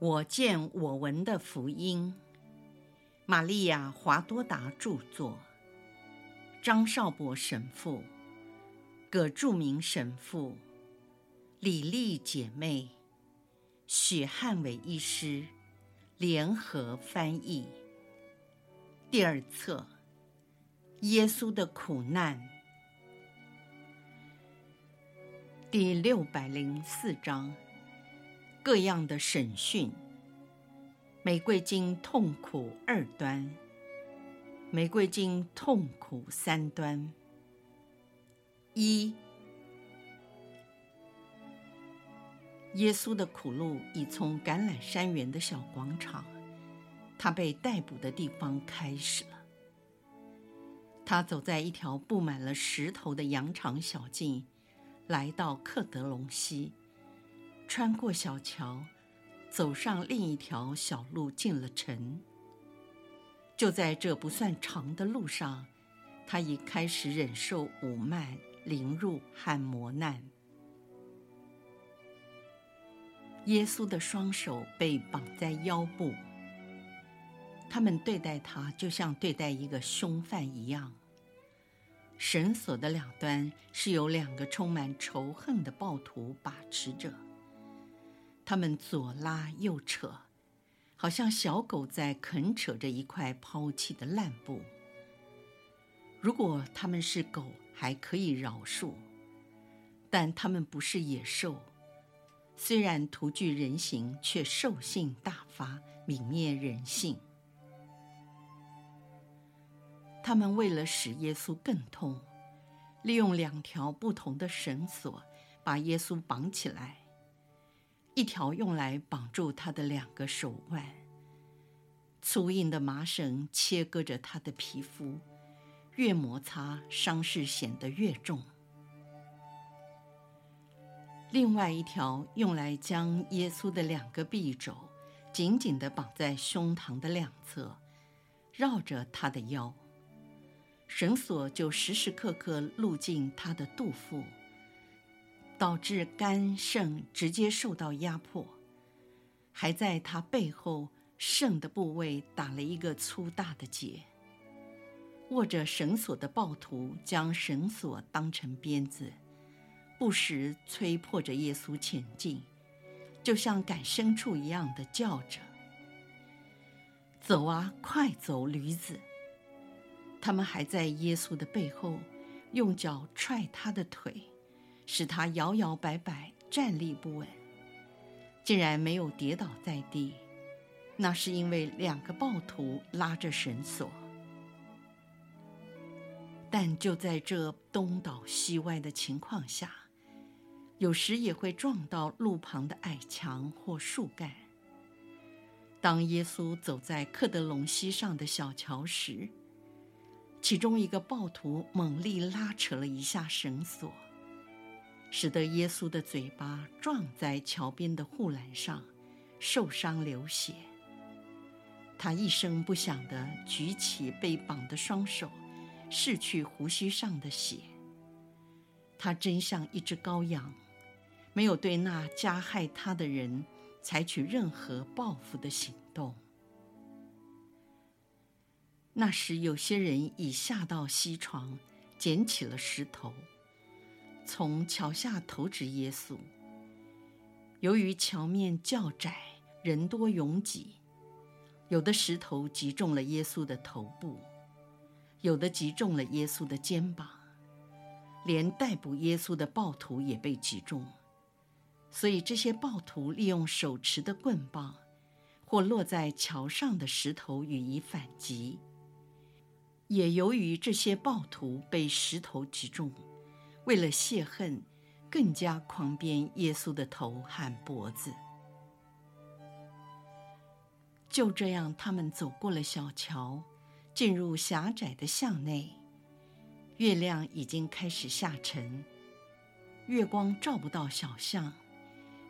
我见我闻的福音，玛利亚·华多达著作，张少博神父、葛著名神父、李丽姐妹、许汉伟医师。联合翻译。第二册：耶稣的苦难，第六百零四章。各样的审讯，玫瑰经痛苦二端，玫瑰经痛苦三端。一，耶稣的苦路已从橄榄山园的小广场，他被逮捕的地方开始了。他走在一条布满了石头的羊肠小径，来到克德隆西。穿过小桥，走上另一条小路，进了城。就在这不算长的路上，他已开始忍受侮慢、凌辱和磨难。耶稣的双手被绑在腰部，他们对待他就像对待一个凶犯一样。绳索的两端是由两个充满仇恨的暴徒把持着。他们左拉右扯，好像小狗在啃扯着一块抛弃的烂布。如果他们是狗，还可以饶恕，但他们不是野兽。虽然徒具人形，却兽性大发，泯灭人性。他们为了使耶稣更痛，利用两条不同的绳索把耶稣绑起来。一条用来绑住他的两个手腕，粗硬的麻绳切割着他的皮肤，越摩擦伤势显得越重。另外一条用来将耶稣的两个臂肘紧紧地绑在胸膛的两侧，绕着他的腰，绳索就时时刻刻录进他的肚腹。导致肝肾直接受到压迫，还在他背后肾的部位打了一个粗大的结。握着绳索的暴徒将绳索当成鞭子，不时催迫着耶稣前进，就像赶牲畜一样的叫着：“走啊，快走，驴子！”他们还在耶稣的背后用脚踹他的腿。使他摇摇摆摆，站立不稳，竟然没有跌倒在地。那是因为两个暴徒拉着绳索。但就在这东倒西歪的情况下，有时也会撞到路旁的矮墙或树干。当耶稣走在克德隆溪上的小桥时，其中一个暴徒猛力拉扯了一下绳索。使得耶稣的嘴巴撞在桥边的护栏上，受伤流血。他一声不响地举起被绑的双手，拭去胡须上的血。他真像一只羔羊，没有对那加害他的人采取任何报复的行动。那时，有些人已下到溪床，捡起了石头。从桥下投掷耶稣。由于桥面较窄，人多拥挤，有的石头击中了耶稣的头部，有的击中了耶稣的肩膀，连逮捕耶稣的暴徒也被击中。所以这些暴徒利用手持的棍棒，或落在桥上的石头予以反击。也由于这些暴徒被石头击中。为了泄恨，更加狂鞭耶稣的头和脖子。就这样，他们走过了小桥，进入狭窄的巷内。月亮已经开始下沉，月光照不到小巷，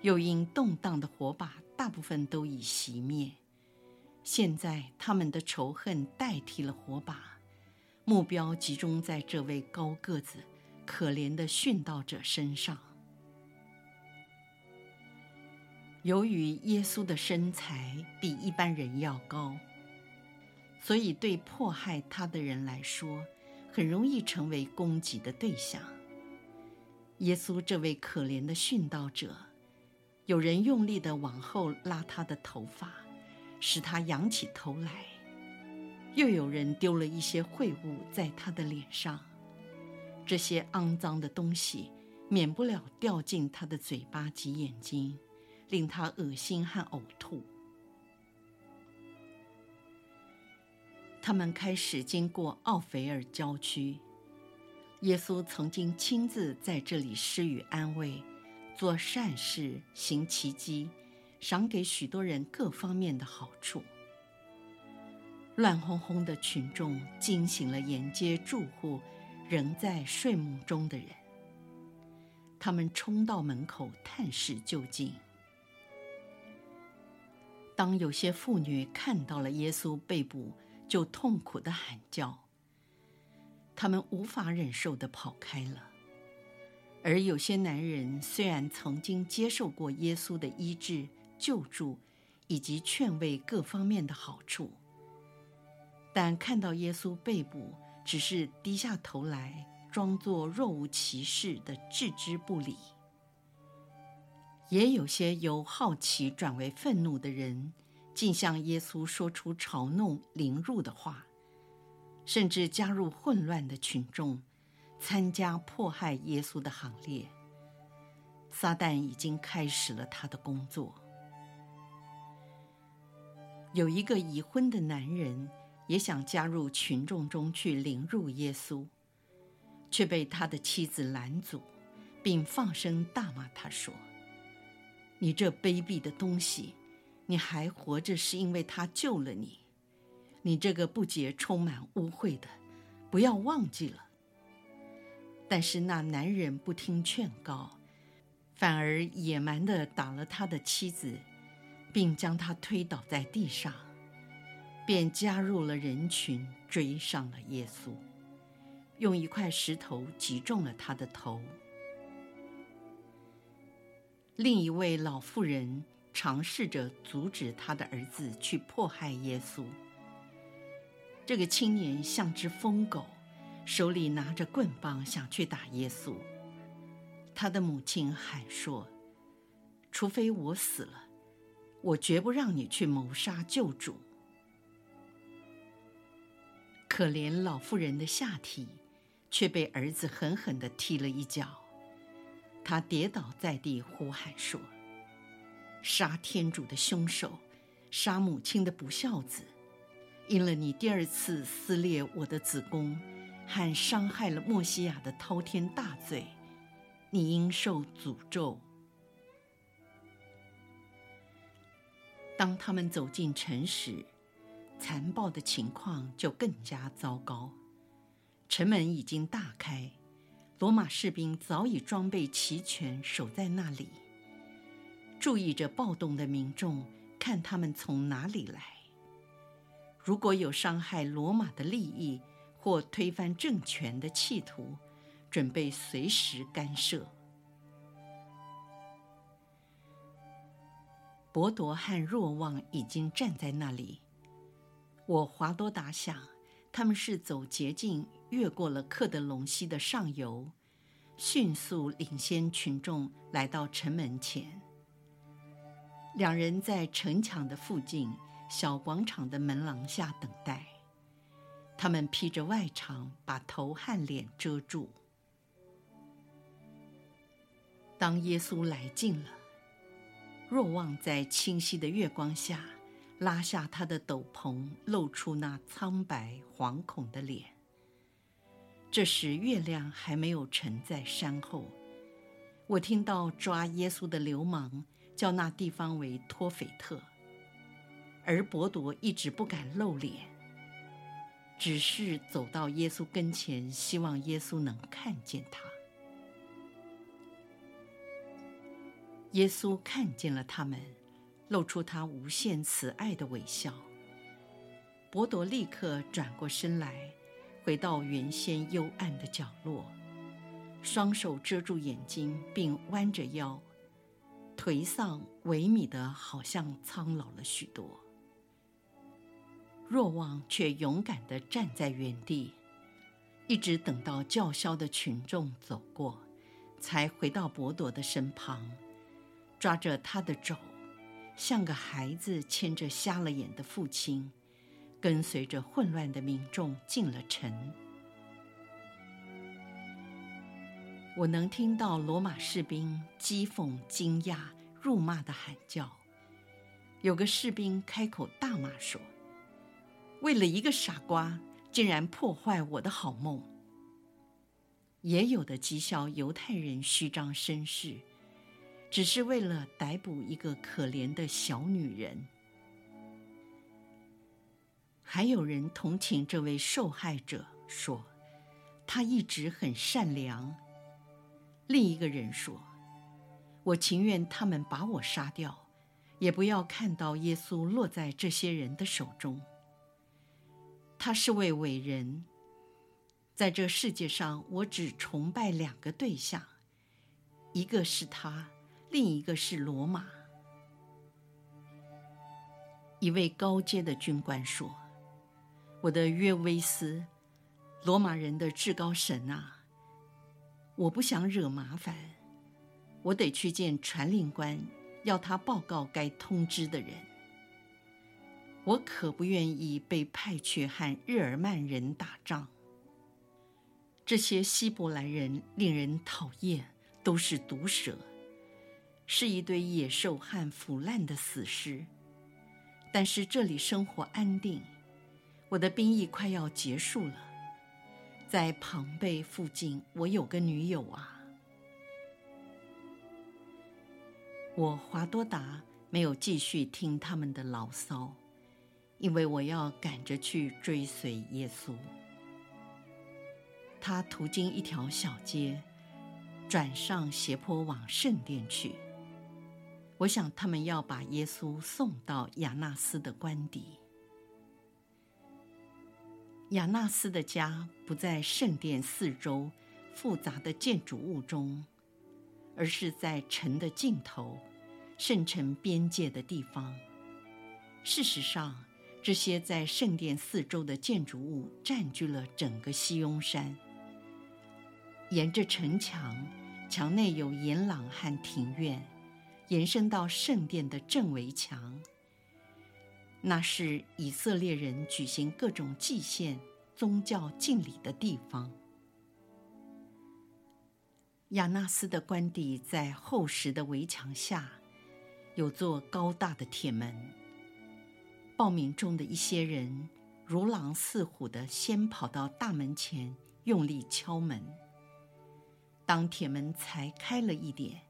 又因动荡的火把大部分都已熄灭。现在，他们的仇恨代替了火把，目标集中在这位高个子。可怜的殉道者身上，由于耶稣的身材比一般人要高，所以对迫害他的人来说，很容易成为攻击的对象。耶稣这位可怜的殉道者，有人用力地往后拉他的头发，使他仰起头来；又有人丢了一些秽物在他的脸上，这些肮脏的东西免不了掉进他的嘴巴及眼睛。令他恶心和呕吐。他们开始经过奥菲尔郊区。耶稣曾经亲自在这里施予安慰，做善事，行奇迹，赏给许多人各方面的好处。乱哄哄的群众惊醒了沿街住户仍在睡梦中的人。他们冲到门口探视究竟。当有些妇女看到了耶稣被捕，就痛苦地喊叫。他们无法忍受地跑开了。而有些男人虽然曾经接受过耶稣的医治、救助以及劝慰各方面的好处，但看到耶稣被捕，只是低下头来，装作若无其事的置之不理。也有些由好奇转为愤怒的人，竟向耶稣说出嘲弄、凌辱的话，甚至加入混乱的群众，参加迫害耶稣的行列。撒旦已经开始了他的工作。有一个已婚的男人也想加入群众中去凌辱耶稣，却被他的妻子拦阻，并放声大骂他说。你这卑鄙的东西，你还活着是因为他救了你。你这个不洁、充满污秽的，不要忘记了。但是那男人不听劝告，反而野蛮地打了他的妻子，并将他推倒在地上，便加入了人群，追上了耶稣，用一块石头击中了他的头。另一位老妇人尝试着阻止她的儿子去迫害耶稣。这个青年像只疯狗，手里拿着棍棒想去打耶稣。他的母亲喊说：“除非我死了，我绝不让你去谋杀救主。”可怜老妇人的下体，却被儿子狠狠地踢了一脚。他跌倒在地，呼喊说：“杀天主的凶手，杀母亲的不孝子！因了你第二次撕裂我的子宫，和伤害了莫西亚的滔天大罪，你应受诅咒。”当他们走进城时，残暴的情况就更加糟糕。城门已经大开。罗马士兵早已装备齐全，守在那里，注意着暴动的民众，看他们从哪里来。如果有伤害罗马的利益或推翻政权的企图，准备随时干涉。伯铎和若望已经站在那里。我华多达想，他们是走捷径。越过了克德隆溪的上游，迅速领先群众来到城门前。两人在城墙的附近小广场的门廊下等待。他们披着外裳，把头和脸遮住。当耶稣来近了，若望在清晰的月光下拉下他的斗篷，露出那苍白惶恐的脸。这时月亮还没有沉在山后，我听到抓耶稣的流氓叫那地方为托斐特，而伯铎一直不敢露脸，只是走到耶稣跟前，希望耶稣能看见他。耶稣看见了他们，露出他无限慈爱的微笑。博多立刻转过身来。回到原先幽暗的角落，双手遮住眼睛，并弯着腰，颓丧萎靡的，好像苍老了许多。若望却勇敢地站在原地，一直等到叫嚣的群众走过，才回到博多的身旁，抓着他的肘，像个孩子牵着瞎了眼的父亲，跟随着混乱的民众进了城。我能听到罗马士兵讥讽、惊讶、辱骂的喊叫。有个士兵开口大骂说：“为了一个傻瓜，竟然破坏我的好梦。”也有的讥笑犹太人虚张声势，只是为了逮捕一个可怜的小女人。还有人同情这位受害者，说：“她一直很善良。”另一个人说：“我情愿他们把我杀掉，也不要看到耶稣落在这些人的手中。他是位伟人，在这世界上，我只崇拜两个对象，一个是他，另一个是罗马。”一位高阶的军官说：“我的约维斯，罗马人的至高神啊！”我不想惹麻烦，我得去见传令官，要他报告该通知的人。我可不愿意被派去和日耳曼人打仗。这些希伯来人令人讨厌，都是毒蛇，是一堆野兽和腐烂的死尸。但是这里生活安定，我的兵役快要结束了。在庞贝附近，我有个女友啊。我华多达没有继续听他们的牢骚，因为我要赶着去追随耶稣。他途经一条小街，转上斜坡往圣殿去。我想他们要把耶稣送到亚纳斯的官邸。亚纳斯的家不在圣殿四周复杂的建筑物中，而是在城的尽头、圣城边界的地方。事实上，这些在圣殿四周的建筑物占据了整个西雍山。沿着城墙，墙内有沿廊和庭院，延伸到圣殿的正围墙。那是以色列人举行各种祭献、宗教敬礼的地方。亚纳斯的官邸在厚实的围墙下，有座高大的铁门。报名中的一些人如狼似虎的先跑到大门前，用力敲门。当铁门才开了一点，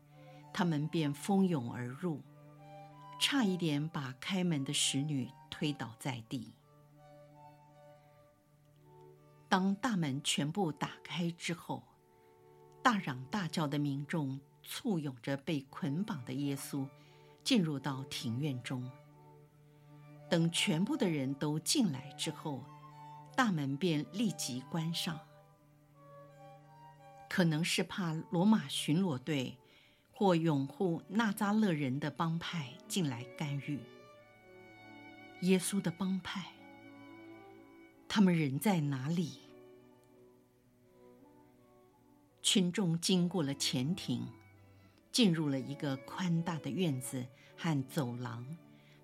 他们便蜂拥而入。差一点把开门的使女推倒在地。当大门全部打开之后，大嚷大叫的民众簇拥着被捆绑的耶稣进入到庭院中。等全部的人都进来之后，大门便立即关上。可能是怕罗马巡逻队。或拥护纳扎勒人的帮派进来干预。耶稣的帮派，他们人在哪里？群众经过了前庭，进入了一个宽大的院子和走廊，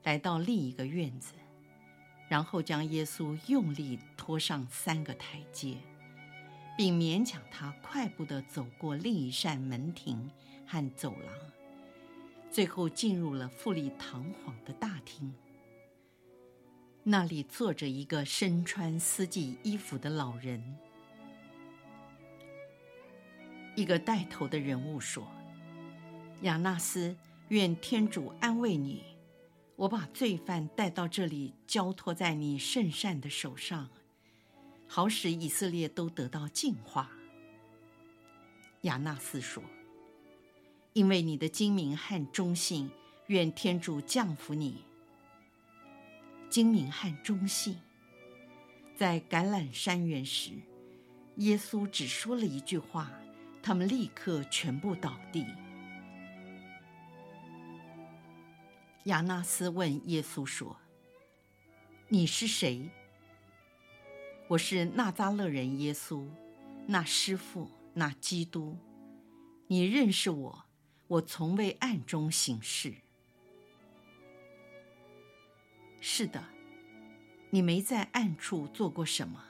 来到另一个院子，然后将耶稣用力拖上三个台阶，并勉强他快步地走过另一扇门庭。和走廊，最后进入了富丽堂皇的大厅。那里坐着一个身穿四季衣服的老人。一个带头的人物说：“亚纳斯，愿天主安慰你。我把罪犯带到这里，交托在你圣善的手上，好使以色列都得到净化。”亚纳斯说。因为你的精明和忠信，愿天主降福你。精明和忠信，在橄榄山园时，耶稣只说了一句话，他们立刻全部倒地。亚纳斯问耶稣说：“你是谁？”我是纳扎勒人耶稣，那师傅，那基督。你认识我，我从未暗中行事。是的，你没在暗处做过什么，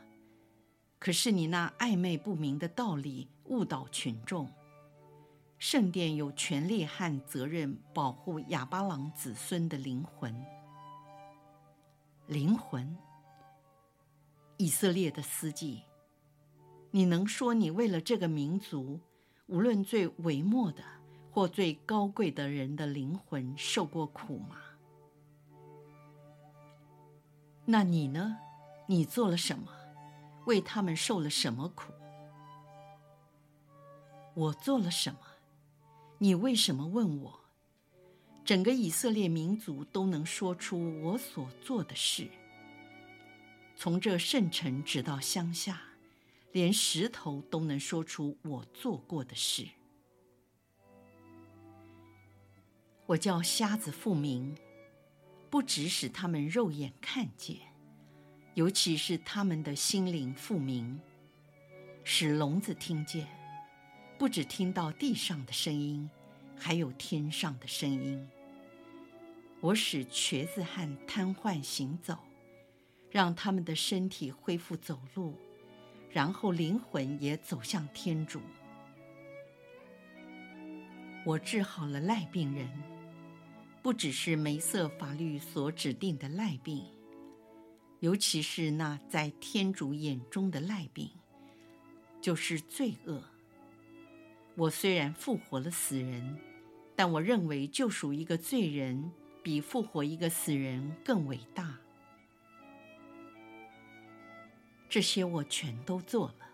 可是你那暧昧不明的道理误导群众。圣殿有权利和责任保护亚巴郎子孙的灵魂。灵魂，以色列的司祭，你能说你为了这个民族，无论最微末的或最高贵的人的灵魂受过苦吗？那你呢？你做了什么？为他们受了什么苦？我做了什么？你为什么问我？整个以色列民族都能说出我所做的事。从这圣城直到乡下，连石头都能说出我做过的事。我叫瞎子复明，不只使他们肉眼看见，尤其是他们的心灵复明，使聋子听见。不只听到地上的声音，还有天上的声音。我使瘸子和瘫痪行走，让他们的身体恢复走路，然后灵魂也走向天主。我治好了赖病人，不只是梅瑟法律所指定的赖病，尤其是那在天主眼中的赖病，就是罪恶。我虽然复活了死人，但我认为救赎一个罪人比复活一个死人更伟大。这些我全都做了。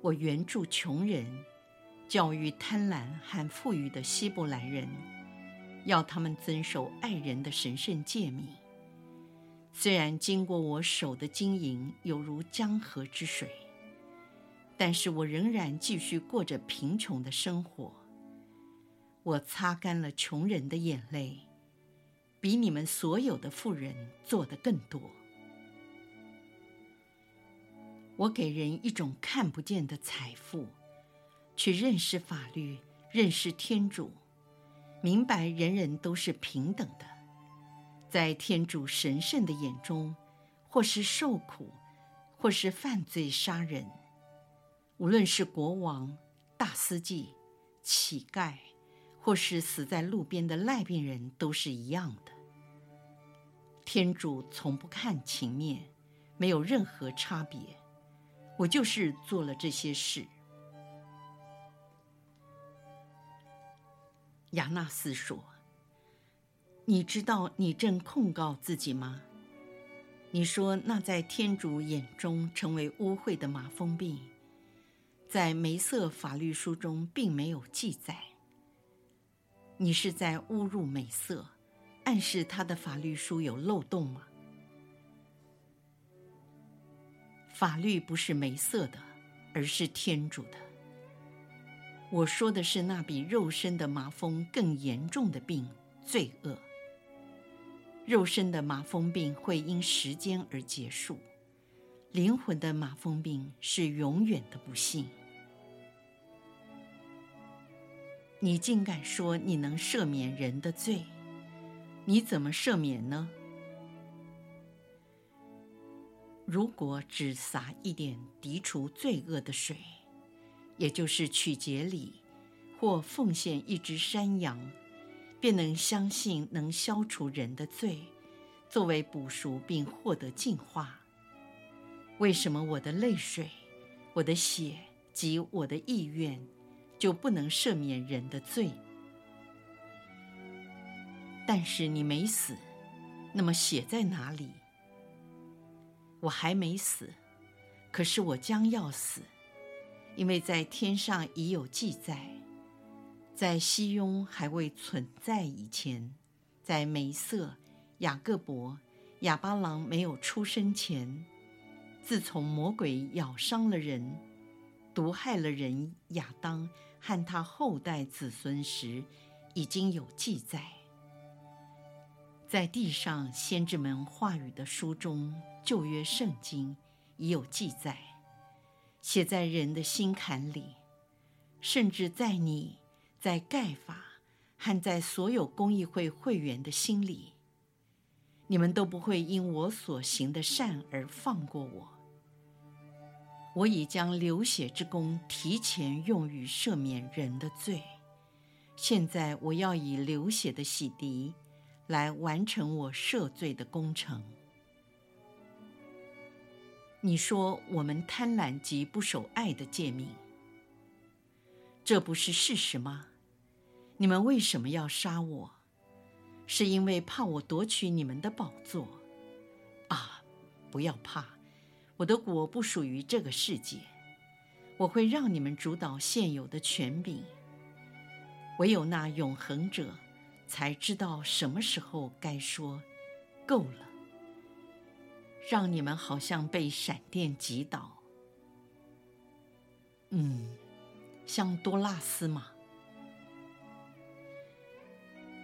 我援助穷人，教育贪婪和富裕的希伯来人，要他们遵守爱人的神圣诫命。虽然经过我手的经营犹如江河之水。但是我仍然继续过着贫穷的生活。我擦干了穷人的眼泪，比你们所有的富人做得更多。我给人一种看不见的财富，去认识法律，认识天主，明白人人都是平等的，在天主神圣的眼中，或是受苦，或是犯罪杀人。无论是国王、大司祭、乞丐，或是死在路边的赖病人，都是一样的。天主从不看情面，没有任何差别。我就是做了这些事。亚纳斯说：“你知道你正控告自己吗？你说那在天主眼中成为污秽的麻风病。”在梅瑟法律书中并没有记载。你是在侮辱梅瑟，暗示他的法律书有漏洞吗？法律不是梅瑟的，而是天主的。我说的是那比肉身的麻风更严重的病——罪恶。肉身的麻风病会因时间而结束，灵魂的麻风病是永远的不幸。你竟敢说你能赦免人的罪？你怎么赦免呢？如果只洒一点涤除罪恶的水，也就是取节礼，或奉献一只山羊，便能相信能消除人的罪，作为补赎并获得净化。为什么我的泪水、我的血及我的意愿，就不能赦免人的罪。但是你没死，那么血在哪里？我还没死，可是我将要死，因为在天上已有记载，在西雍还未存在以前，在梅瑟、雅各伯、哑巴郎没有出生前，自从魔鬼咬伤了人，毒害了人亚当。和他后代子孙时，已经有记载。在地上先知们话语的书中，旧约圣经已有记载，写在人的心坎里，甚至在你、在盖法和在所有公益会会员的心里，你们都不会因我所行的善而放过我。我已将流血之功提前用于赦免人的罪，现在我要以流血的洗涤。来完成我赦罪的工程。你说我们贪婪及不守爱的诫命，这不是事实吗？你们为什么要杀我？是因为怕我夺取你们的宝座？啊，不要怕，我的国不属于这个世界。我会让你们主导现有的权柄，唯有那永恒者。才知道什么时候该说够了，让你们好像被闪电击倒。嗯，像多拉斯吗？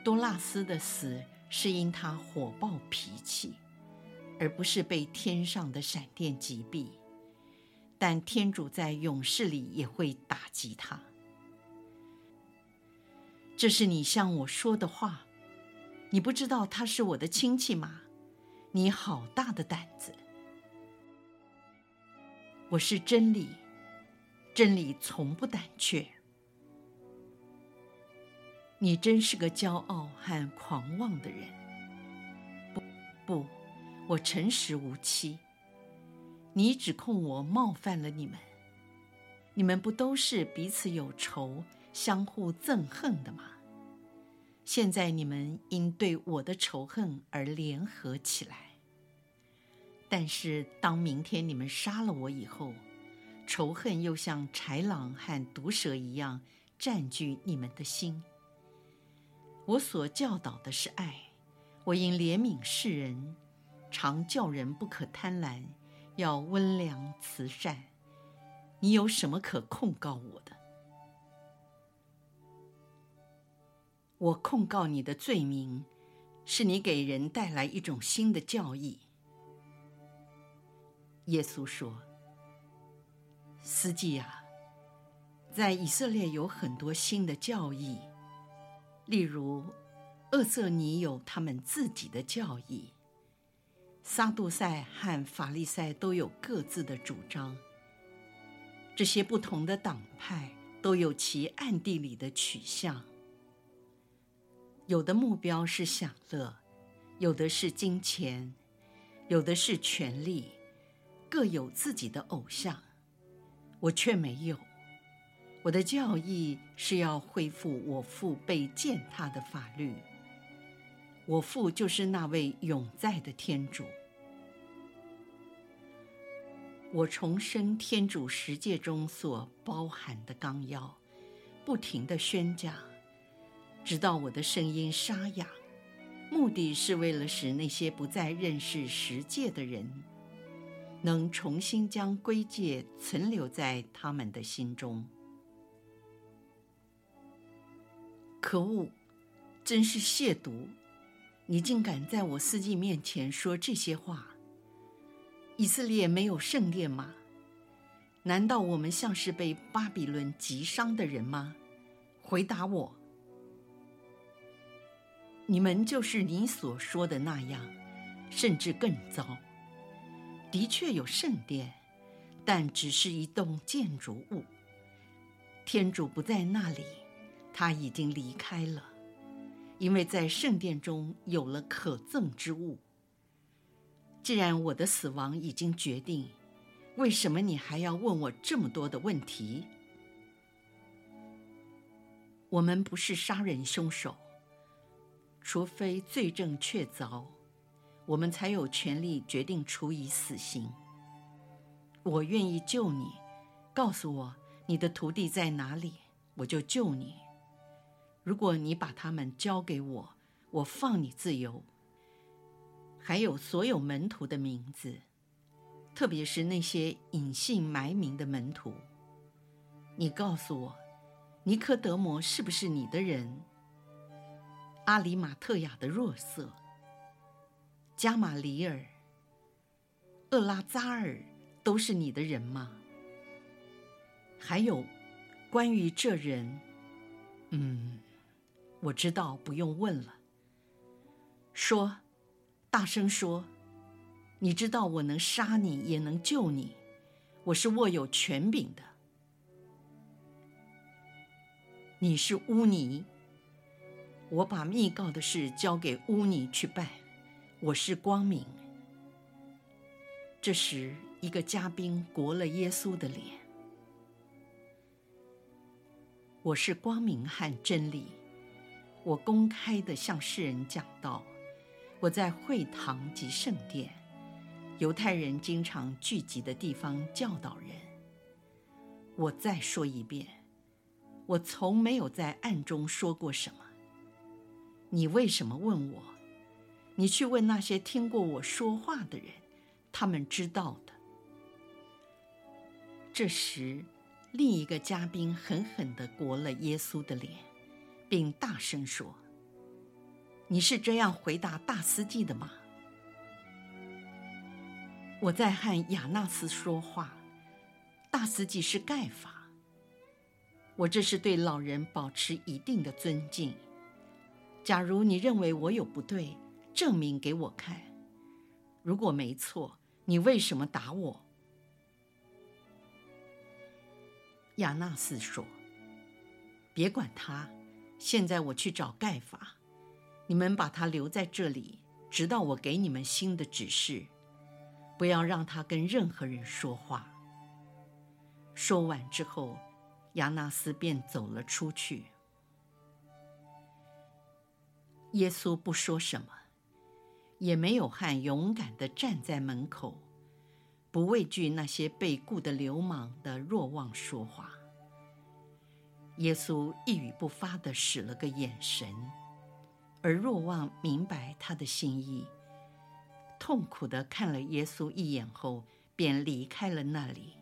多拉斯的死是因他火爆脾气，而不是被天上的闪电击毙。但天主在永世里也会打击他。这是你向我说的话，你不知道他是我的亲戚吗？你好大的胆子！我是真理，真理从不胆怯。你真是个骄傲和狂妄的人。不，不，我诚实无欺。你指控我冒犯了你们，你们不都是彼此有仇？相互憎恨的吗？现在你们因对我的仇恨而联合起来。但是当明天你们杀了我以后，仇恨又像豺狼和毒蛇一样占据你们的心。我所教导的是爱，我因怜悯世人，常叫人不可贪婪，要温良慈善。你有什么可控告我的？我控告你的罪名，是你给人带来一种新的教义。耶稣说：“司机啊，在以色列有很多新的教义，例如，厄瑟尼有他们自己的教义，撒杜塞和法利赛都有各自的主张。这些不同的党派都有其暗地里的取向。”有的目标是享乐，有的是金钱，有的是权力，各有自己的偶像。我却没有。我的教义是要恢复我父被践踏的法律。我父就是那位永在的天主。我重申天主十诫中所包含的纲要，不停地宣讲。直到我的声音沙哑，目的是为了使那些不再认识十诫的人，能重新将规诫存留在他们的心中。可恶，真是亵渎！你竟敢在我司机面前说这些话！以色列没有圣殿吗？难道我们像是被巴比伦击伤的人吗？回答我！你们就是你所说的那样，甚至更糟。的确有圣殿，但只是一栋建筑物。天主不在那里，他已经离开了，因为在圣殿中有了可憎之物。既然我的死亡已经决定，为什么你还要问我这么多的问题？我们不是杀人凶手。除非罪证确凿，我们才有权利决定处以死刑。我愿意救你，告诉我你的徒弟在哪里，我就救你。如果你把他们交给我，我放你自由。还有所有门徒的名字，特别是那些隐姓埋名的门徒。你告诉我，尼科德摩是不是你的人？阿里马特亚的若瑟，加玛里尔、厄拉扎尔都是你的人吗？还有，关于这人，嗯，我知道，不用问了。说，大声说，你知道我能杀你，也能救你，我是握有权柄的。你是污泥，我把密告的事交给乌尼去办。我是光明。这时，一个嘉宾国了耶稣的脸。我是光明和真理。我公开地向世人讲道。我在会堂及圣殿，犹太人经常聚集的地方教导人。我再说一遍，我从没有在暗中说过什么。你为什么问我？你去问那些听过我说话的人，他们知道的。这时，另一个嘉宾狠狠地国了耶稣的脸，并大声说：“你是这样回答大司祭的吗？”我在和亚纳斯说话，大司祭是盖法。我这是对老人保持一定的尊敬。假如你认为我有不对，证明给我看，如果没错，你为什么打我？亚纳斯说：“别管他，现在我去找盖法，你们把他留在这里，直到我给你们新的指示，不要让他跟任何人说话。”说完之后，亚纳斯便走了出去。耶稣不说什么。也没有和勇敢地站在门口，不畏惧那些被雇的流氓的若望说话。耶稣一语不发地使了个眼神，而若望明白他的心意，痛苦地看了耶稣一眼后，便离开了那里。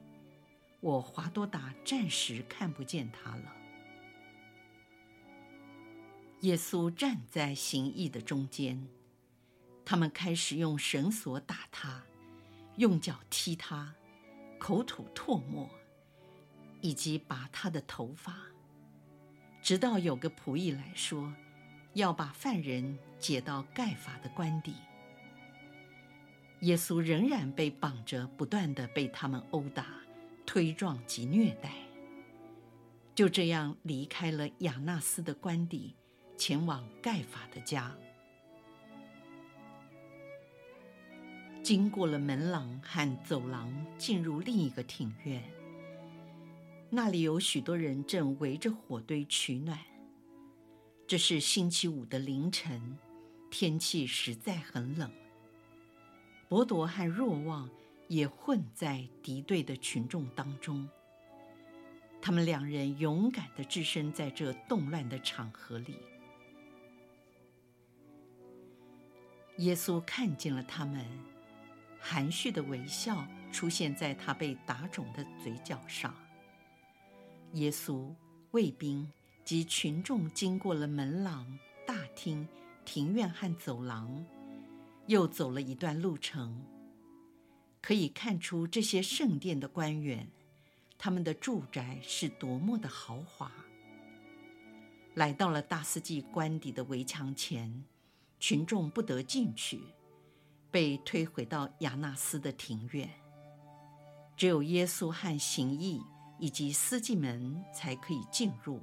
我华多达暂时看不见他了。耶稣站在行义的中间。他们开始用绳索打他，用脚踢他，口吐唾沫，以及拔他的头发，直到有个仆役来说，要把犯人解到盖法的官邸。耶稣仍然被绑着，不断地被他们殴打、推撞及虐待。就这样离开了亚纳斯的官邸，前往盖法的家。经过了门廊和走廊，进入另一个庭院。那里有许多人正围着火堆取暖。这是星期五的凌晨，天气实在很冷。博多和若望也混在敌对的群众当中。他们两人勇敢地置身在这动乱的场合里。耶稣看见了他们。含蓄的微笑出现在他被打肿的嘴角上。耶稣、卫兵及群众经过了门廊、大厅、庭院和走廊，又走了一段路程。可以看出这些圣殿的官员，他们的住宅是多么的豪华。来到了大司祭官邸的围墙前，群众不得进去。被推回到亚纳斯的庭院，只有耶稣和行义以及司祭们才可以进入。